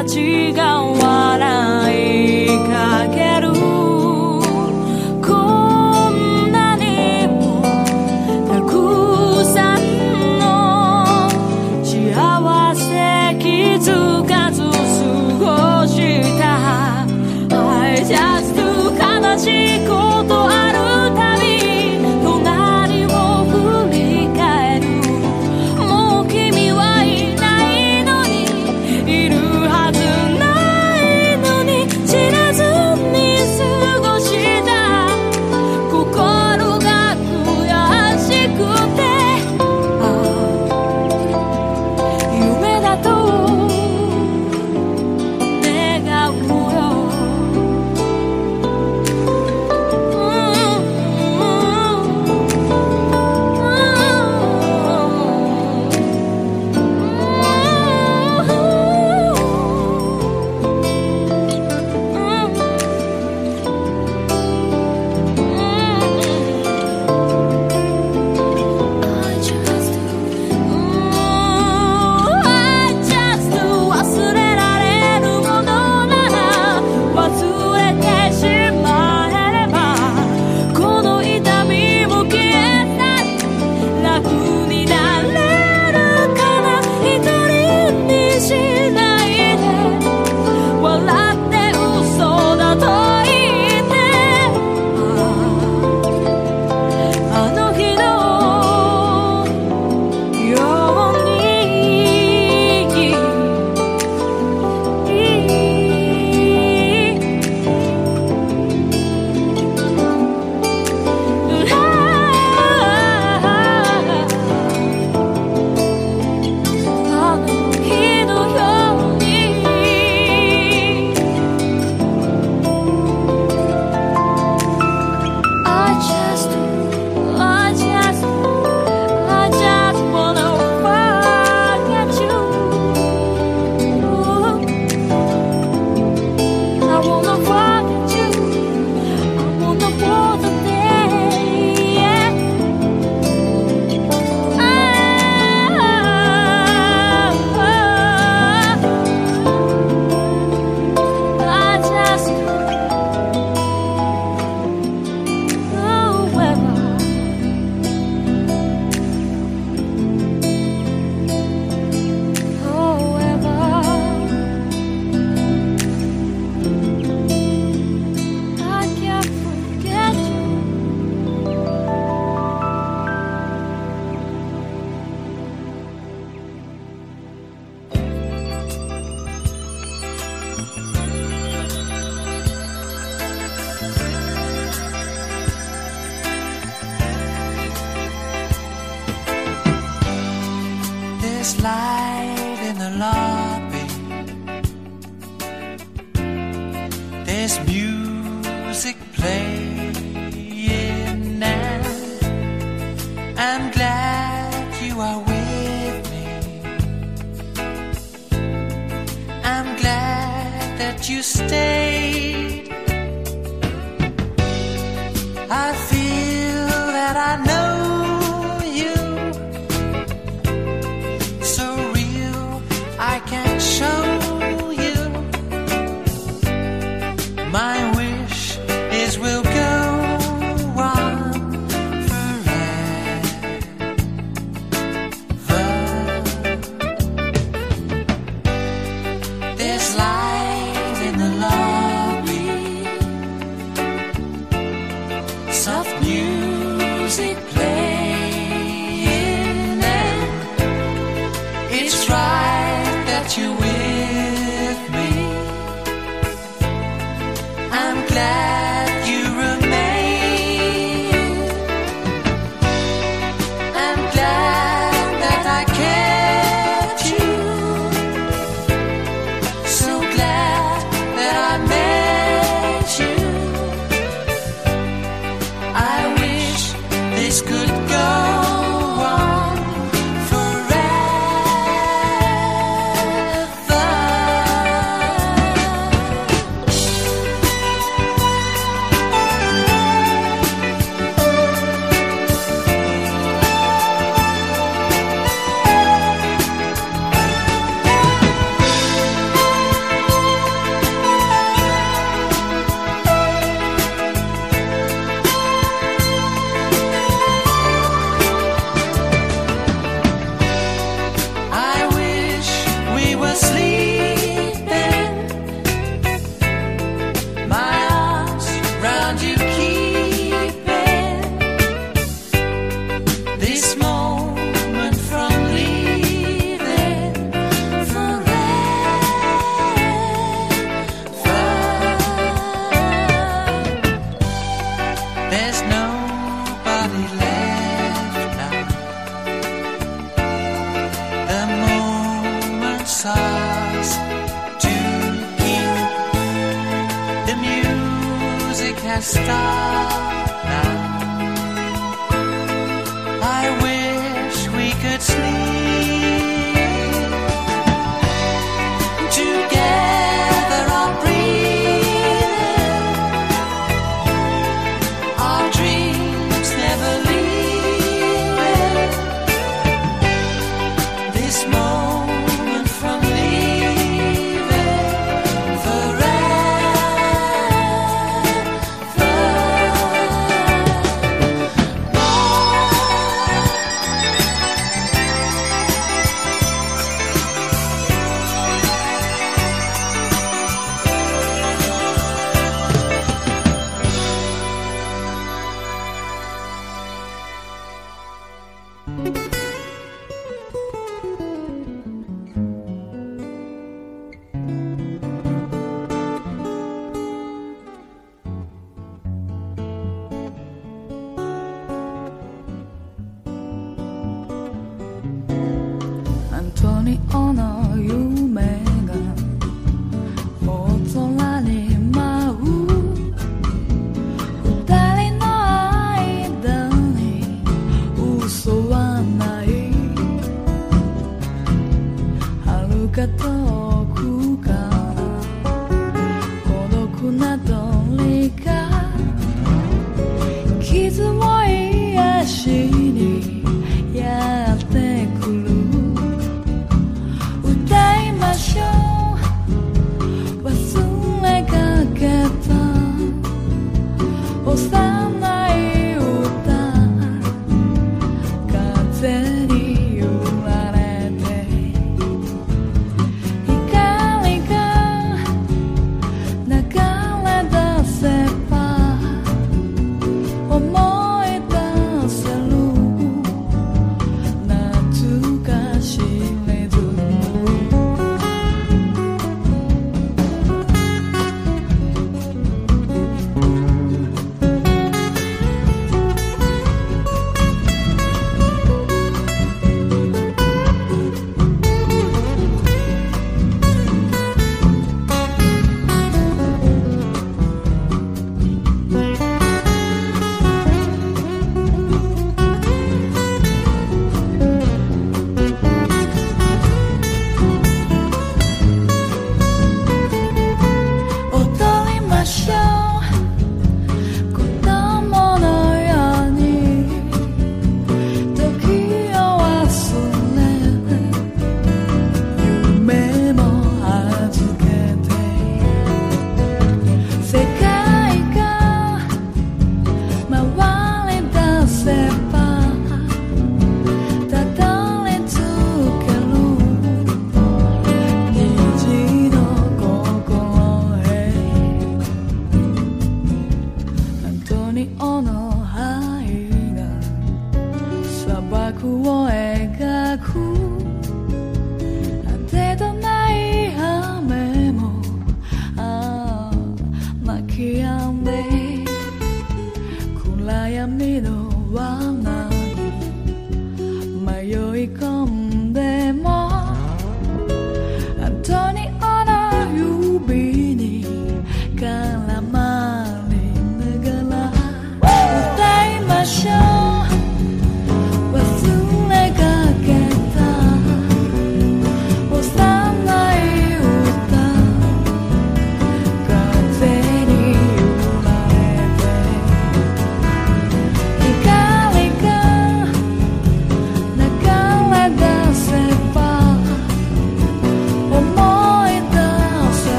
가지가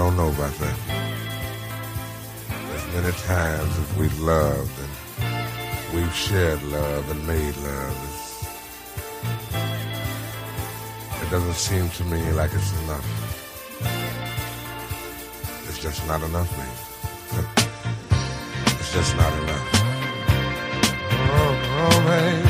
don't know about that. As many times as we've loved and we've shared love and made love, it doesn't seem to me like it's enough. It's just not enough, babe. it's just not enough. Oh, oh, babe.